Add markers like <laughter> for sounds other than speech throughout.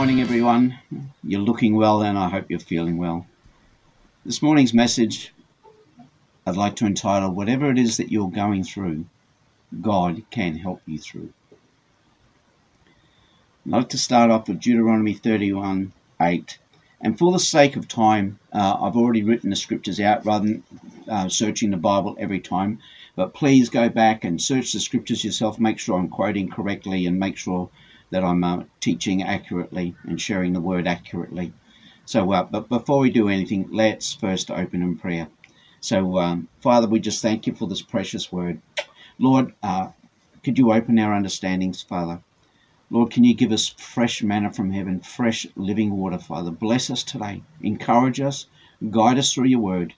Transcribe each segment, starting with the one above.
morning, everyone. You're looking well, and I hope you're feeling well. This morning's message I'd like to entitle Whatever It Is That You're Going Through, God Can Help You Through. I'd like to start off with Deuteronomy 31 8. And for the sake of time, uh, I've already written the scriptures out rather than uh, searching the Bible every time. But please go back and search the scriptures yourself. Make sure I'm quoting correctly and make sure that I'm uh, teaching accurately and sharing the word accurately. So, uh, but before we do anything, let's first open in prayer. So, um, Father, we just thank you for this precious word. Lord, uh, could you open our understandings, Father? Lord, can you give us fresh manna from heaven, fresh living water, Father? Bless us today. Encourage us. Guide us through your word.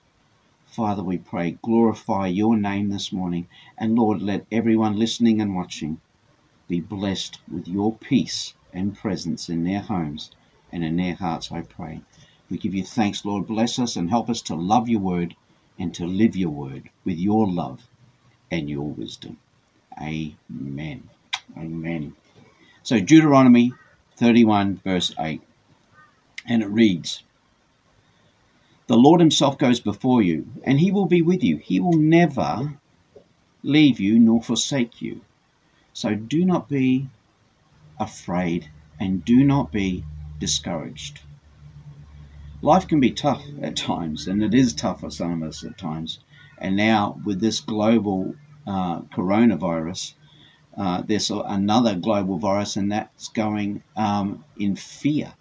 Father, we pray, glorify your name this morning. And Lord, let everyone listening and watching be blessed with your peace and presence in their homes and in their hearts, I pray. We give you thanks, Lord. Bless us and help us to love your word and to live your word with your love and your wisdom. Amen. Amen. So, Deuteronomy 31, verse 8, and it reads The Lord Himself goes before you, and He will be with you. He will never leave you nor forsake you. So do not be afraid and do not be discouraged. Life can be tough at times, and it is tough for some of us at times. And now, with this global uh, coronavirus, uh, there's another global virus, and that's going um, in fear.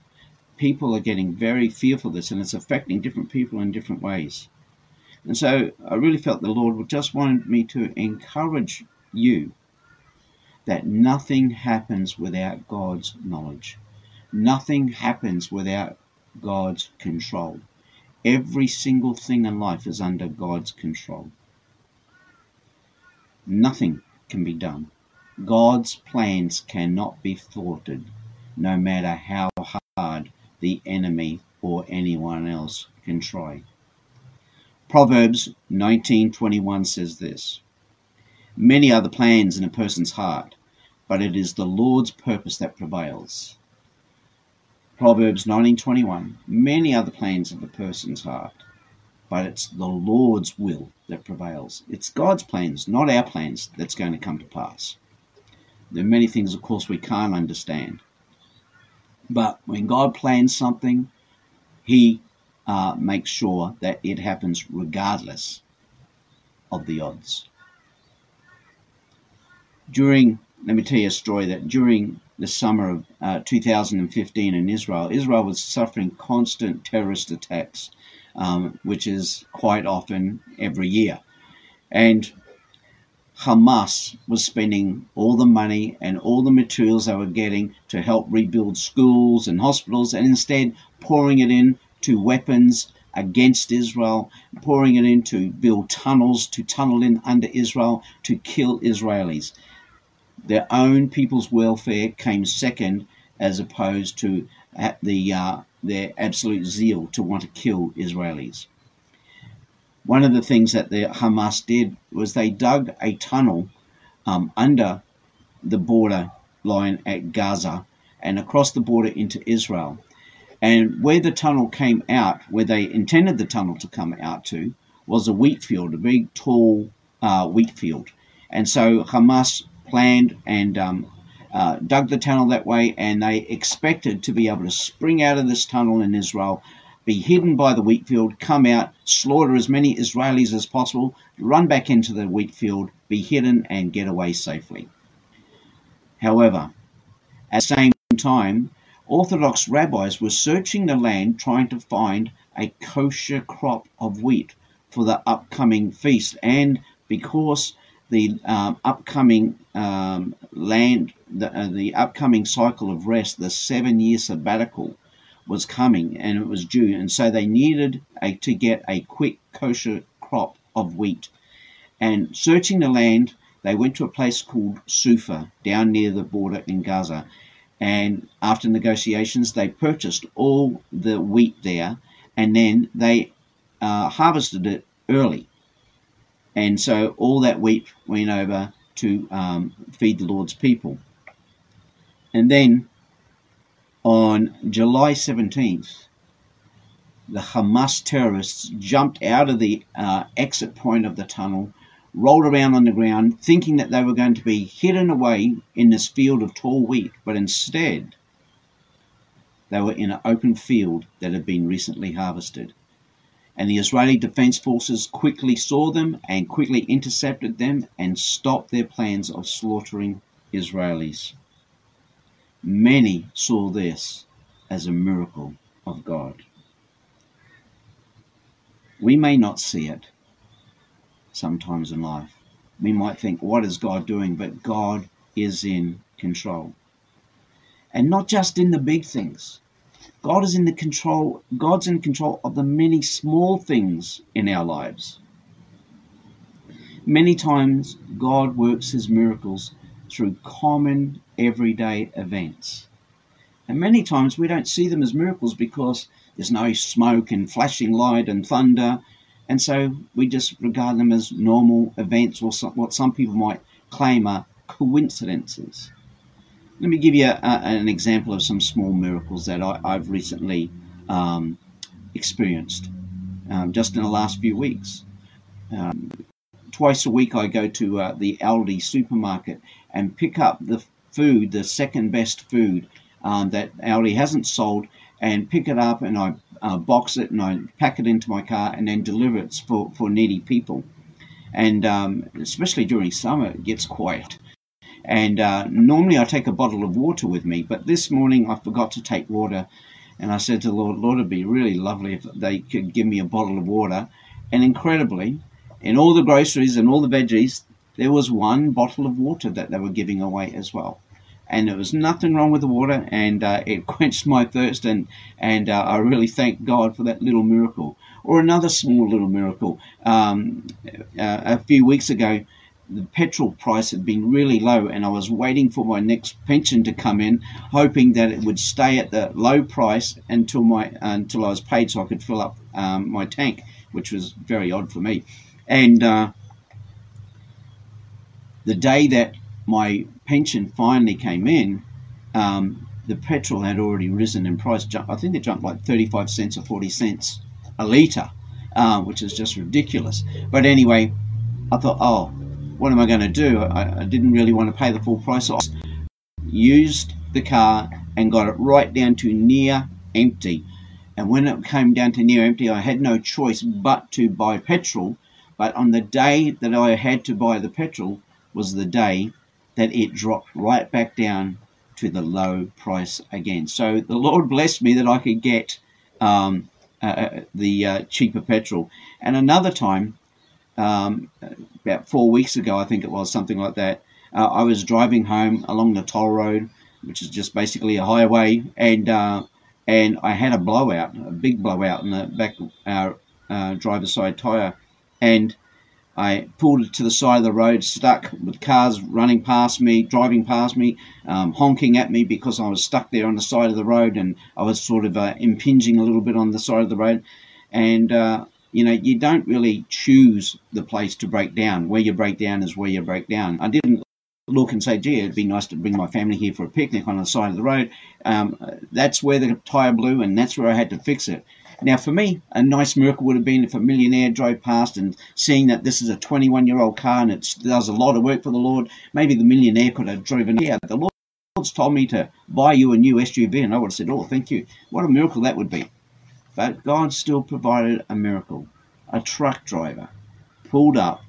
People are getting very fearful of this, and it's affecting different people in different ways. And so I really felt the Lord just wanted me to encourage you that nothing happens without God's knowledge. Nothing happens without God's control. Every single thing in life is under God's control. Nothing can be done. God's plans cannot be thwarted, no matter how hard the enemy or anyone else can try. Proverbs 19:21 says this: Many are the plans in a person's heart, but it is the Lord's purpose that prevails. Proverbs 19:21 Many are the plans of a person's heart, but it's the Lord's will that prevails. It's God's plans, not our plans, that's going to come to pass. There are many things, of course, we can't understand. But when God plans something, He uh, makes sure that it happens regardless of the odds during, let me tell you a story that during the summer of uh, 2015 in Israel, Israel was suffering constant terrorist attacks, um, which is quite often every year. And Hamas was spending all the money and all the materials they were getting to help rebuild schools and hospitals, and instead pouring it in to weapons against Israel, pouring it in to build tunnels to tunnel in under Israel to kill Israelis their own people's welfare came second as opposed to the uh, their absolute zeal to want to kill Israelis. One of the things that the Hamas did was they dug a tunnel um, under the border line at Gaza and across the border into Israel. And where the tunnel came out, where they intended the tunnel to come out to, was a wheat field, a big tall uh, wheat field. And so Hamas planned and um, uh, dug the tunnel that way, and they expected to be able to spring out of this tunnel in Israel, be hidden by the wheat field, come out, slaughter as many Israelis as possible, run back into the wheat field, be hidden, and get away safely. However, at the same time, Orthodox rabbis were searching the land trying to find a kosher crop of wheat for the upcoming feast, and because the um, upcoming um, land, the, uh, the upcoming cycle of rest, the seven year sabbatical was coming and it was due. And so they needed a, to get a quick kosher crop of wheat. And searching the land, they went to a place called Sufa down near the border in Gaza. And after negotiations, they purchased all the wheat there and then they uh, harvested it early. And so all that wheat went over to um, feed the Lord's people. And then on July 17th, the Hamas terrorists jumped out of the uh, exit point of the tunnel, rolled around on the ground, thinking that they were going to be hidden away in this field of tall wheat, but instead they were in an open field that had been recently harvested and the Israeli Defense Forces quickly saw them and quickly intercepted them and stopped their plans of slaughtering Israelis. Many saw this as a miracle of God. We may not see it sometimes in life. We might think, what is God doing? But God is in control. And not just in the big things, God is in the control, God's in control of the many small things in our lives. Many times God works his miracles through common everyday events. And many times we don't see them as miracles because there's no smoke and flashing light and thunder. And so we just regard them as normal events or some, what some people might claim are coincidences. Let me give you a, an example of some small miracles that I, have recently um, experienced um, just in the last few weeks. Um, twice a week, I go to uh, the Aldi supermarket and pick up the food, the second best food um, that Aldi hasn't sold, and pick it up and I uh, box it and I pack it into my car and then deliver it for, for needy people. And um, especially during summer, it gets quiet. And uh, normally I take a bottle of water with me, but this morning I forgot to take water. And I said to the Lord, Lord, it'd be really lovely if they could give me a bottle of water. And incredibly, in all the groceries and all the veggies, there was one bottle of water that they were giving away as well. And there was nothing wrong with the water, and uh, it <laughs> quenched my thirst, and and uh, I really thank God for that little miracle. Or another small little miracle. Um, uh, a few weeks ago, the petrol price had been really low and I was waiting for my next pension to come in, hoping that it would stay at the low price until my uh, until I was paid so I could fill up um, my tank, which was very odd for me. And uh, the day that my pension finally came in, um, the petrol had already risen in price. I think it jumped like 35 cents or 40 cents a litre, uh, which is just ridiculous. But anyway, I thought, oh, what am I going to do? I, I didn't really want to pay the full price. I used the car and got it right down to near empty. And when it came down to near empty, I had no choice but to buy petrol. But on the day that I had to buy the petrol was the day that it dropped right back down to the low price again. So the Lord blessed me that I could get um, uh, uh the uh, cheaper petrol. And another time, um, about four weeks ago, I think it was something like that. Uh, I was driving home along the toll road, which is just basically a highway, and uh, and I had a blowout, a big blowout in the back uh, driver's side tire, and I pulled it to the side of the road, stuck with cars running past me, driving past me, um, honking at me because I was stuck there on the side of the road, and I was sort of uh, impinging a little bit on the side of the road, and uh, you know, you don't really choose the place to break down. Where you break down is where you break down. I didn't look and say, gee, it'd be nice to bring my family here for a picnic on the side of the road. Um, that's where the tyre blew, and that's where I had to fix it. Now, for me, a nice miracle would have been if a millionaire drove past and seeing that this is a 21 year old car and it does a lot of work for the Lord, maybe the millionaire could have driven here. The Lord's told me to buy you a new SUV, and I would have said, oh, thank you. What a miracle that would be. But God still provided a miracle. A truck driver pulled up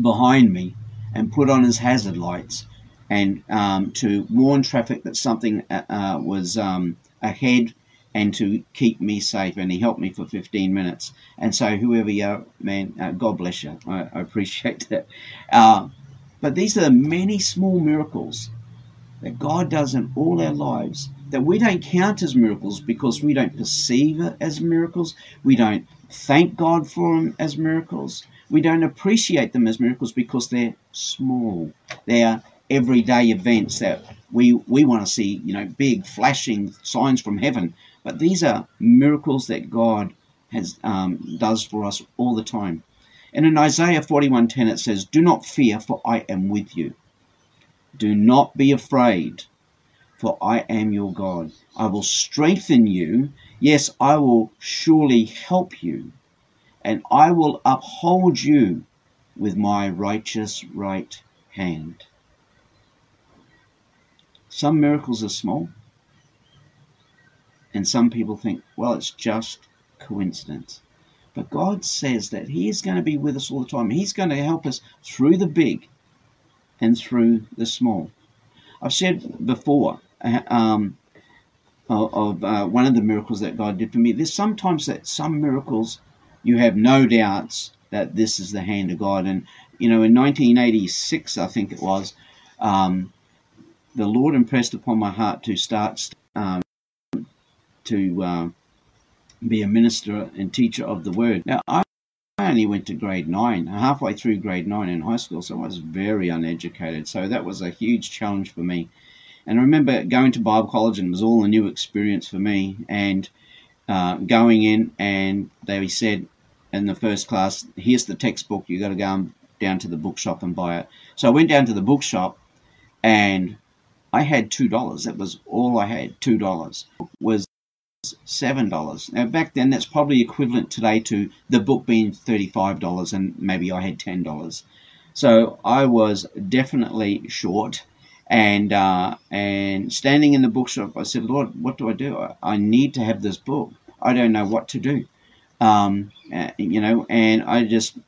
behind me and put on his hazard lights and um, to warn traffic that something uh, uh was um, ahead and to keep me safe. And he helped me for 15 minutes. And so, whoever you are, man, uh, God bless you. I, I appreciate that. Uh, but these are the many small miracles that God does in all our lives that we don't count as miracles because we don't perceive it as miracles. We don't thank God for them as miracles. We don't appreciate them as miracles because they're small. They're everyday events that we we want to see, you know, big flashing signs from heaven. But these are miracles that God has um, does for us all the time. And in Isaiah 41:10 it says, "Do not fear, for I am with you. Do not be afraid, for I am your God. I will strengthen you. Yes, I will surely help you, and I will uphold you with my righteous right hand." Some miracles are small, and some people think, well, it's just coincidence. But God says that He is going to be with us all the time. He's going to help us through the big and through the small. I've said before um, of, uh, one of the miracles that God did for me. There's sometimes that some miracles you have no doubts that this is the hand of God. And you know, in 1986, I think it was, um, the Lord impressed upon my heart to start um, to uh, be a minister and teacher of the Word. Now, I only went to grade nine, halfway through grade nine in high school, so I was very uneducated. So that was a huge challenge for me. And I remember going to Bible college, and it was all a new experience for me. And uh, going in, and they said in the first class, "Here's the textbook. you've got to go down to the bookshop and buy it." So I went down to the bookshop, and I had two dollars. That was all I had. Two dollars was seven dollars. Now back then, that's probably equivalent today to the book being thirty-five dollars, and maybe I had ten dollars. So I was definitely short. And uh, and standing in the bookshop, I said, Lord, what do I do? I, I need to have this book. I don't know what to do. Um, uh, you know, and I just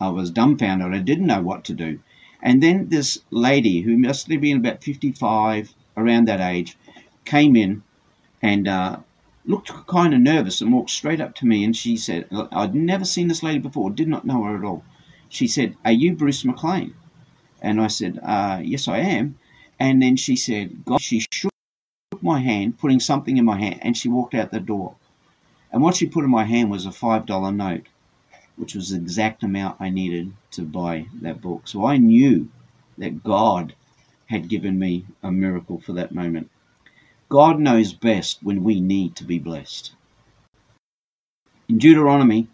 I was dumbfounded. I didn't know what to do. And then this lady, who must have been about 55, around that age, came in and uh, looked kind of nervous and walked straight up to me. And she said, I'd never seen this lady before, did not know her at all. She said, Are you Bruce McLean? And I said, uh, Yes, I am. And then she said, God, she shook my hand, putting something in my hand, and she walked out the door. And what she put in my hand was a $5 note which was the exact amount I needed to buy that book. So I knew that God had given me a miracle for that moment. God knows best when we need to be blessed. In Deuteronomy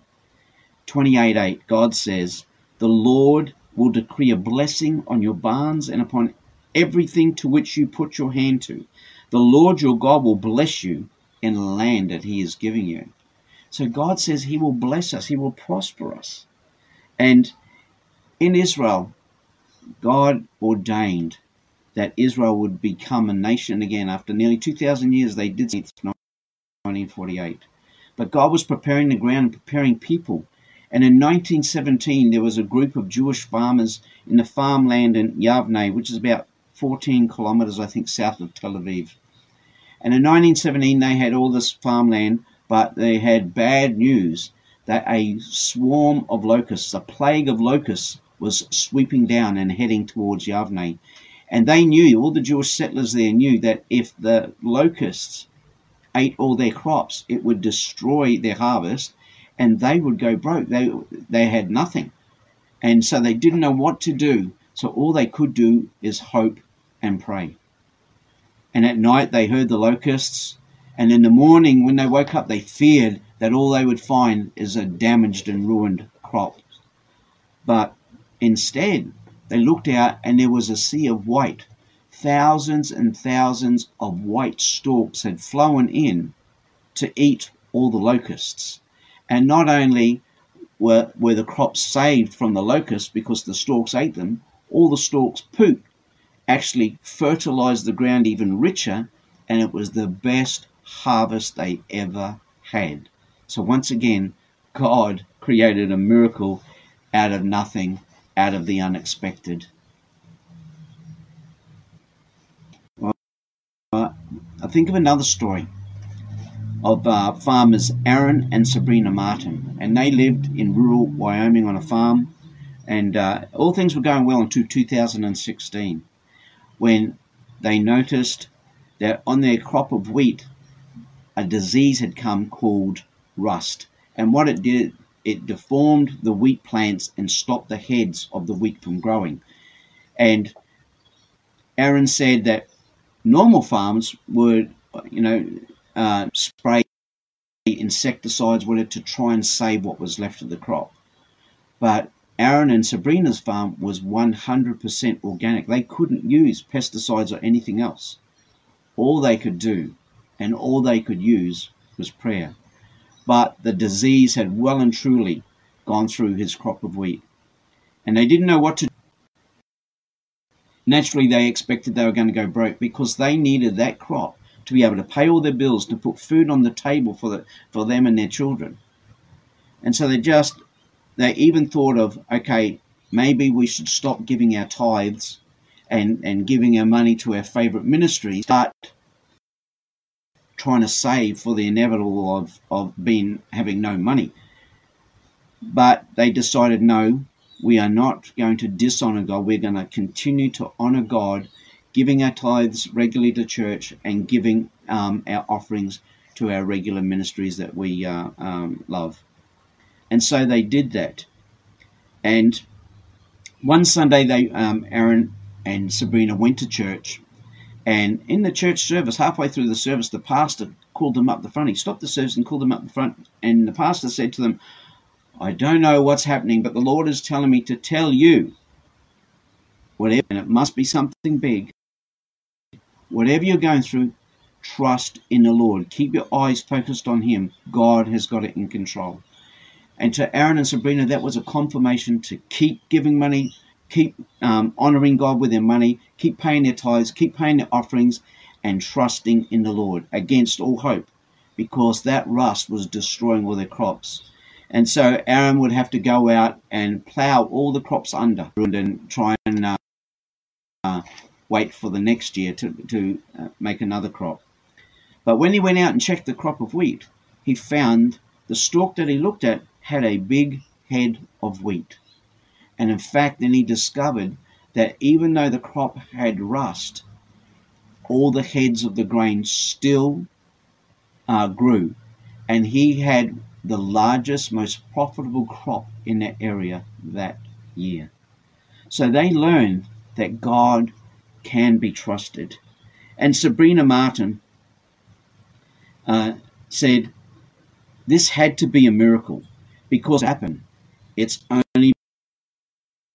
28:8, God says, "The Lord will decree a blessing on your barns and upon everything to which you put your hand to. The Lord your God will bless you in the land that he is giving you." So God says He will bless us, He will prosper us. And in Israel, God ordained that Israel would become a nation again. After nearly 2,000 years, they did since 1948. But God was preparing the ground preparing people. And in 1917, there was a group of Jewish farmers in the farmland in Yavne, which is about 14 kilometers, I think, south of Tel Aviv. And in 1917, they had all this farmland but they had bad news that a swarm of locusts, a plague of locusts, was sweeping down and heading towards Yavne. And they knew, all the Jewish settlers there knew that if the locusts ate all their crops, it would destroy their harvest and they would go broke. They, they had nothing. And so they didn't know what to do. So all they could do is hope and pray. And at night they heard the locusts and in the morning, when they woke up, they feared that all they would find is a damaged and ruined crop. But instead, they looked out and there was a sea of white. Thousands and thousands of white storks had flown in to eat all the locusts. And not only were, were the crops saved from the locusts because the storks ate them, all the storks' poop actually fertilized the ground even richer, and it was the best harvest they ever had. So once again, God created a miracle out of nothing, out of the unexpected. I think of another story of uh, farmers Aaron and Sabrina Martin, and they lived in rural Wyoming on a farm, and uh, all things were going well until 2016, when they noticed that on their crop of wheat, a disease had come called rust, and what it did, it deformed the wheat plants and stopped the heads of the wheat from growing, and Aaron said that normal farms would, you know, uh, spray insecticides whatever to try and save what was left of the crop. But Aaron and Sabrina's farm was 100% organic. They couldn't use pesticides or anything else. All they could do and all they could use was prayer. But the disease had well and truly gone through his crop of wheat. And they didn't know what to do. Naturally, they expected they were going to go broke because they needed that crop to be able to pay all their bills, to put food on the table for the, for them and their children. And so they just they even thought of okay, maybe we should stop giving our tithes and and giving our money to our favorite ministries, but trying to save for the inevitable of of being having no money. But they decided no, we are not going to dishonor God. We're going to continue to honor God giving our tithes regularly to church and giving um, our offerings to our regular ministries that we uh, um, love. And so they did that. And one Sunday, they um, Aaron and Sabrina went to church. And in the church service, halfway through the service, the pastor called them up the front. He stopped the service and called them up the front. And the pastor said to them, I don't know what's happening, but the Lord is telling me to tell you whatever, and it must be something big. Whatever you're going through, trust in the Lord. Keep your eyes focused on Him. God has got it in control. And to Aaron and Sabrina, that was a confirmation to keep giving money, keep um, honoring God with their money, keep paying their tithes, keep paying their offerings, and trusting in the Lord against all hope, because that rust was destroying all their crops. And so Aaron would have to go out and plow all the crops under and try and uh, uh, wait for the next year to, to uh, make another crop. But when he went out and checked the crop of wheat, he found the stalk that he looked at had a big head of wheat. And in fact, then he discovered that even though the crop had rust, all the heads of the grain still uh, grew. And he had the largest, most profitable crop in that area that year. So they learned that God can be trusted. And Sabrina Martin uh, said, This had to be a miracle because it happened. It's only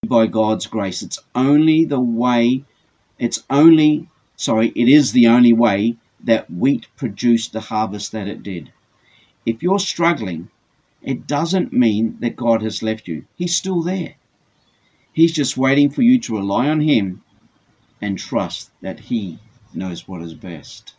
by God's grace. It's only the way, it's only, sorry, it is the only way that wheat produced the harvest that it did. If you're struggling, it doesn't mean that God has left you. He's still there. He's just waiting for you to rely on Him and trust that He knows what is best.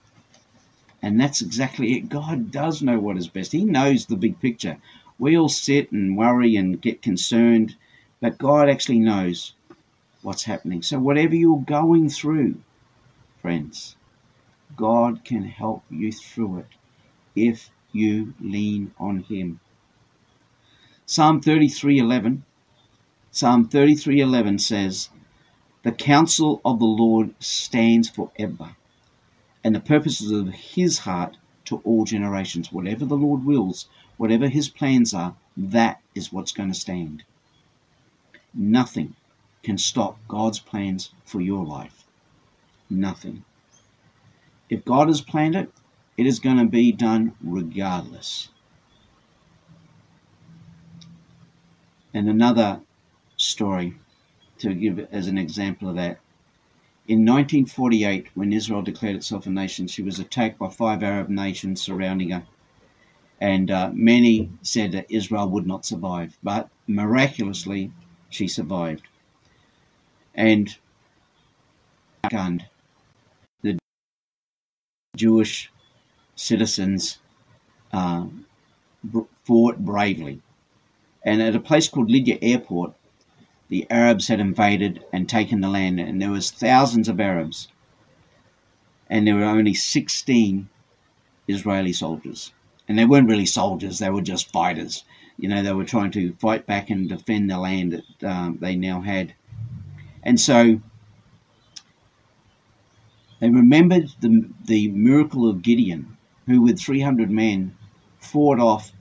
And that's exactly it. God does know what is best. He knows the big picture. We all sit and worry and get concerned, but God actually knows what's happening. So, whatever you're going through, friends, God can help you through it if you lean on Him. Psalm 33:11 Psalm 33:11 says, the counsel of the Lord stands forever, and the purposes of his heart to all generations. Whatever the Lord wills, whatever his plans are, that is what's going to stand. Nothing can stop God's plans for your life. Nothing. If God has planned it, it is going to be done regardless. And another story to give as an example of that. In 1948, when Israel declared itself a nation, she was attacked by five Arab nations surrounding her. And uh, many said that Israel would not survive, but miraculously, she survived. And the Jewish citizens uh, fought bravely. And at a place called Lydda Airport, the Arabs had invaded and taken the land, and there was thousands of Arabs, and there were only 16 Israeli soldiers. And they weren't really soldiers, they were just fighters. You know, they were trying to fight back and defend the land that um, they now had. And so they remembered the, the miracle of Gideon, who with 300 men fought off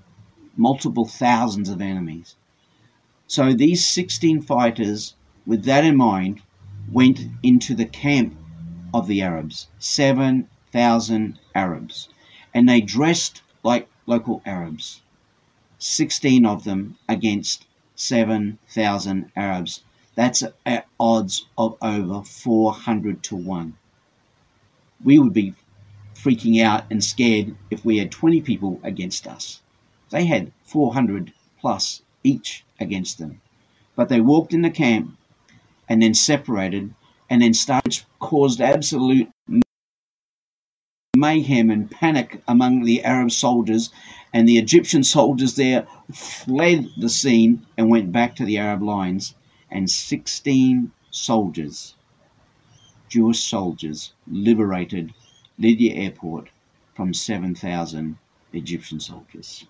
multiple thousands of enemies. So these 16 fighters, with that in mind, went into the camp of the Arabs 7,000 Arabs. And they dressed like local Arabs. 16 of them against 7,000 Arabs. That's at odds of over 400 to 1. We would be freaking out and scared if we had 20 people against us. They had 400 plus each against them. But they walked in the camp and then separated and then started caused absolute mayhem and panic among the Arab soldiers and the Egyptian soldiers there fled the scene and went back to the Arab lines and 16 soldiers Jewish soldiers liberated Lydda Airport from 7,000 Egyptian soldiers.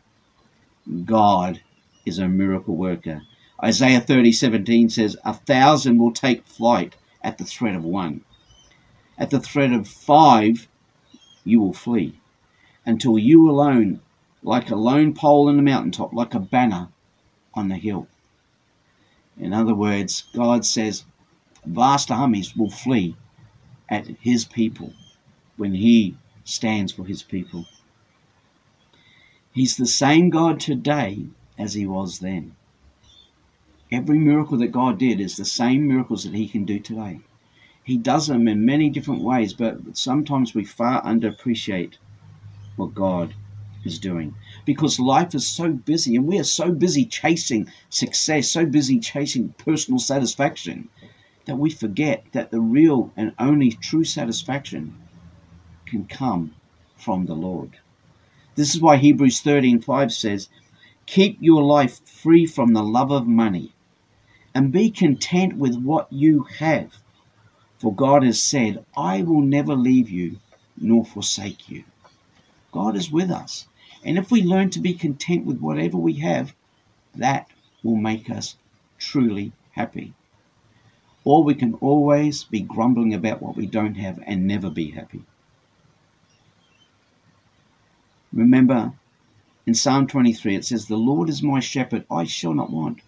God is a miracle worker. Isaiah 30:17 says, "A thousand will take flight at the threat of one. At the threat of five, you will flee, until you alone, like a lone pole in the mountaintop, like a banner on the hill." In other words, God says vast armies will flee at his people when he stands for his people. He's the same God today as he was then. Every miracle that God did is the same miracles that he can do today. He does them in many different ways, but sometimes we far underappreciate what God is doing because life is so busy and we are so busy chasing success, so busy chasing personal satisfaction that we forget that the real and only true satisfaction can come from the Lord. This is why Hebrews 13:5 says, "Keep your life free from the love of money and be content with what you have, for God has said, I will never leave you nor forsake you." God is with us. And if we learn to be content with whatever we have, that will make us truly happy. Or we can always be grumbling about what we don't have and never be happy. Remember, in Psalm 23, it says, The Lord is my shepherd, I shall not want.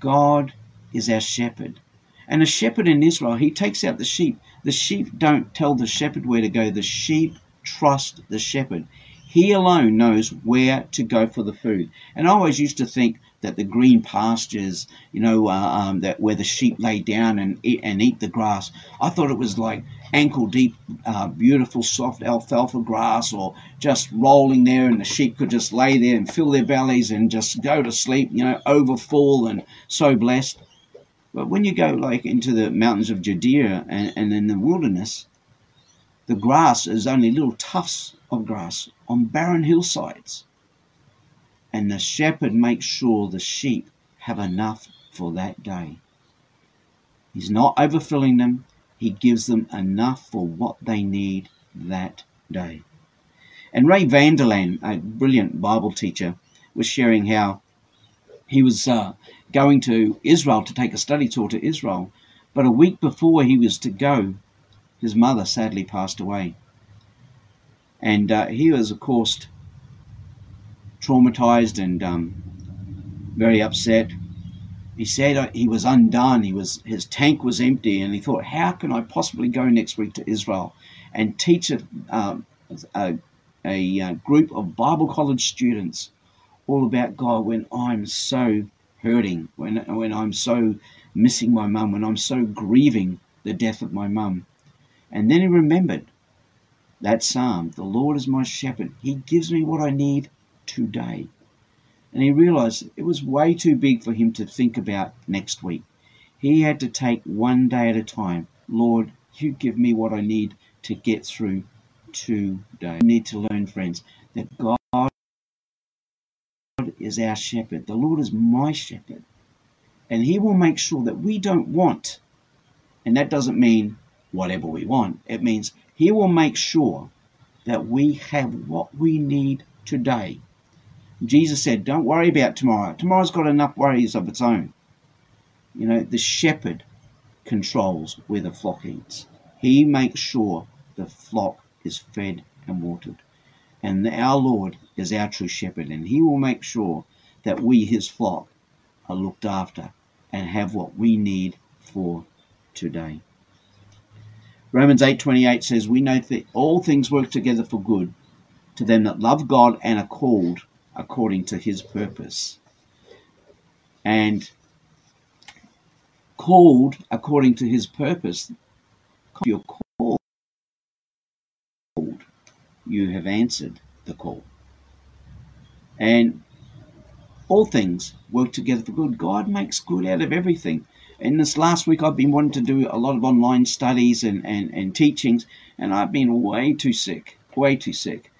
God is our shepherd. And a shepherd in Israel, he takes out the sheep. The sheep don't tell the shepherd where to go, the sheep trust the shepherd. He alone knows where to go for the food. And I always used to think that the green pastures, you know, uh, um, that where the sheep lay down and eat, and eat the grass, I thought it was like ankle deep, uh, beautiful soft alfalfa grass, or just rolling there, and the sheep could just lay there and fill their bellies and just go to sleep, you know, overfull and so blessed. But when you go like into the mountains of Judea and, and in the wilderness, the grass is only little tufts of grass on barren hillsides. And the shepherd makes sure the sheep have enough for that day. He's not overfilling them, he gives them enough for what they need that day. And Ray Vander Laan, a brilliant Bible teacher, was sharing how he was uh, going to Israel to take a study tour to Israel, but a week before he was to go, his mother sadly passed away. And uh, he was, of course, traumatized and um, very upset. He said uh, he was undone. He was his tank was empty, and he thought, "How can I possibly go next week to Israel and teach a, um, a, a, a group of Bible college students all about God when I'm so hurting, when when I'm so missing my mum, when I'm so grieving the death of my mum?" And then he remembered that psalm, the Lord is my shepherd. He gives me what I need today. And he realized it was way too big for him to think about next week. He had to take one day at a time. Lord, you give me what I need to get through today. We need to learn, friends, that God is our shepherd. The Lord is my shepherd. And he will make sure that we don't want. And that doesn't mean whatever we want. It means he will make sure that we have what we need today. Jesus said, Don't worry about tomorrow. Tomorrow's got enough worries of its own. You know, the shepherd controls where the flock eats. He makes sure the flock is fed and watered. And our Lord is our true shepherd, and He will make sure that we, His flock, are looked after and have what we need for today. Romans 8:28 says, "We know that all things work together for good to them that love God and are called according to his purpose." And called according to his purpose, you're called, you have answered the call. And all things work together for good. God makes good out of everything in this last week, I've been wanting to do a lot of online studies and, and, and teachings, and I've been way too sick, way too sick.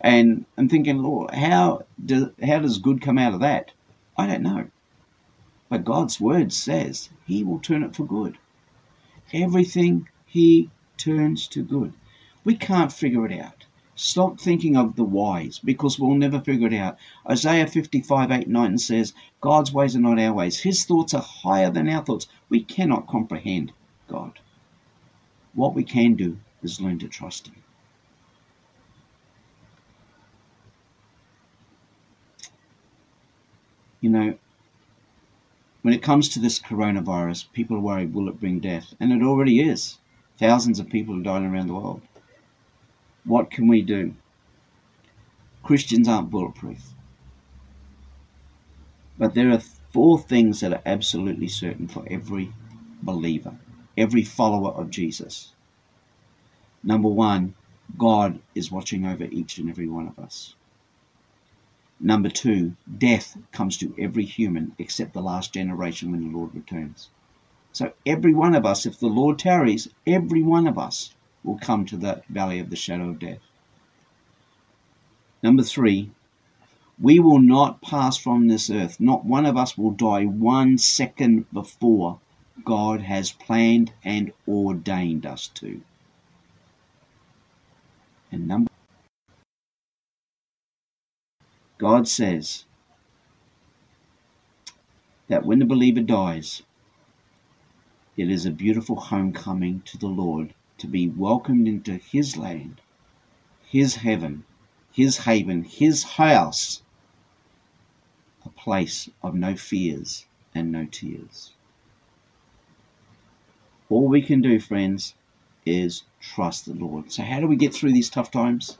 And I'm thinking, Lord, how, do, how does good come out of that? I don't know. But God's word says He will turn it for good. Everything He turns to good. We can't figure it out. Stop thinking of the whys because we'll never figure it out. Isaiah 55 8 9 says, God's ways are not our ways. His thoughts are higher than our thoughts. We cannot comprehend God. What we can do is learn to trust Him. You know, when it comes to this coronavirus, people are worried will it bring death? And it already is. Thousands of people are dying around the world. What can we do? Christians aren't bulletproof. But there are four things that are absolutely certain for every believer, every follower of Jesus. Number one, God is watching over each and every one of us. Number two, death comes to every human except the last generation when the Lord returns. So every one of us, if the Lord tarries, every one of us will come to the valley of the shadow of death. Number three, we will not pass from this earth. Not one of us will die one second before God has planned and ordained us to. And number God says that when the believer dies, it is a beautiful homecoming to the Lord to be welcomed into his land, his heaven, his haven, his house, a place of no fears and no tears. All we can do, friends, is trust the Lord. So, how do we get through these tough times?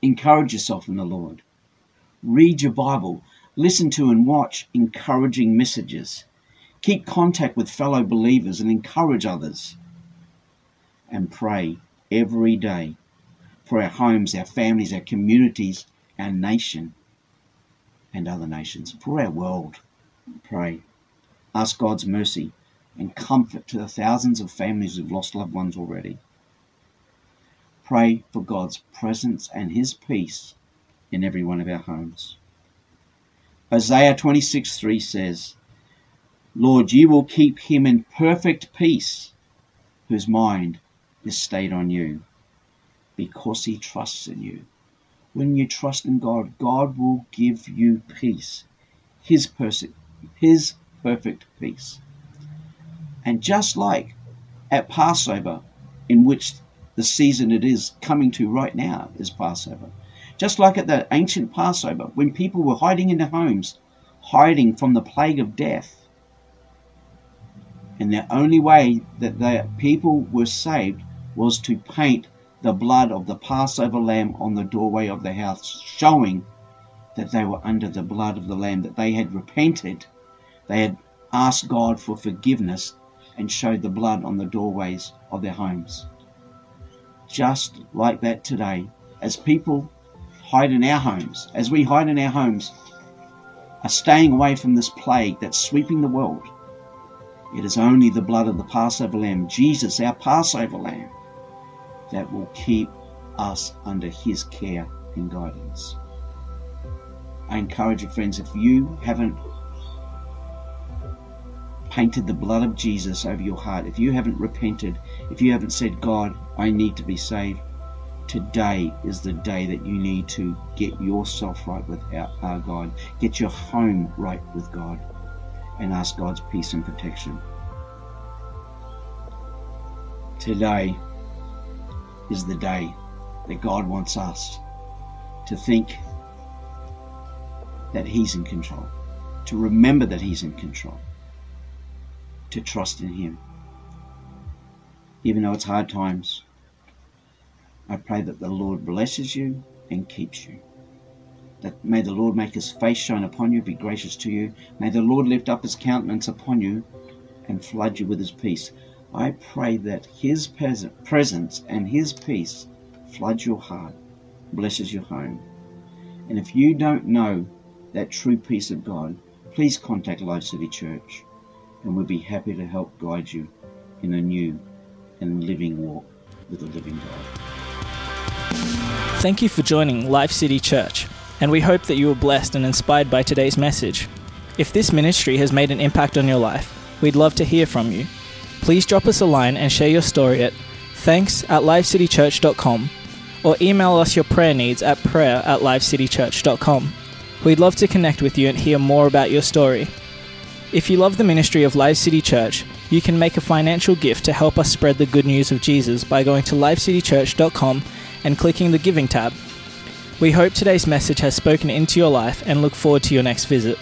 Encourage yourself in the Lord. Read your Bible. Listen to and watch encouraging messages. Keep contact with fellow believers and encourage others. And pray every day for our homes, our families, our communities, our nation, and other nations, for our world. Pray. Ask God's mercy and comfort to the thousands of families who've lost loved ones already. Pray for God's presence and His peace in every one of our homes. Isaiah 26 3 says, Lord, you will keep him in perfect peace, whose mind is stayed on you, because he trusts in you. When you trust in God, God will give you peace, his, pers- his perfect peace. And just like at Passover, in which the season it is coming to right now is Passover, just like at the ancient Passover, when people were hiding in their homes, hiding from the plague of death, and the only way that the people were saved was to paint the blood of the Passover lamb on the doorway of the house, showing that they were under the blood of the lamb, that they had repented, they had asked God for forgiveness, and showed the blood on the doorways of their homes. Just like that today, as people hide in our homes, as we hide in our homes, are staying away from this plague that's sweeping the world it is only the blood of the Passover lamb, Jesus, our Passover lamb, that will keep us under his care and guidance. I encourage you, friends, if you haven't painted the blood of Jesus over your heart, if you haven't repented, if you haven't said, God, I need to be saved, Today is the day that you need to get yourself right with our God, get your home right with God, and ask God's peace and protection. Today is the day that God wants us to think that He's in control, to remember that He's in control, to trust in Him. Even though it's hard times, I pray that the Lord blesses you and keeps you. That may the Lord make his face shine upon you, be gracious to you. May the Lord lift up his countenance upon you and flood you with his peace. I pray that his presence and his peace floods your heart, blesses your home. And if you don't know that true peace of God, please contact Life City Church and we'll be happy to help guide you in a new and living walk with the living God. Thank you for joining Life City Church, and we hope that you were blessed and inspired by today's message. If this ministry has made an impact on your life, we'd love to hear from you. Please drop us a line and share your story at thanks at lifecitychurch.com or email us your prayer needs at prayer at lifecitychurch.com. We'd love to connect with you and hear more about your story. If you love the ministry of Life City Church, you can make a financial gift to help us spread the good news of Jesus by going to lifecitychurch.com and clicking the Giving tab. We hope today's message has spoken into your life and look forward to your next visit.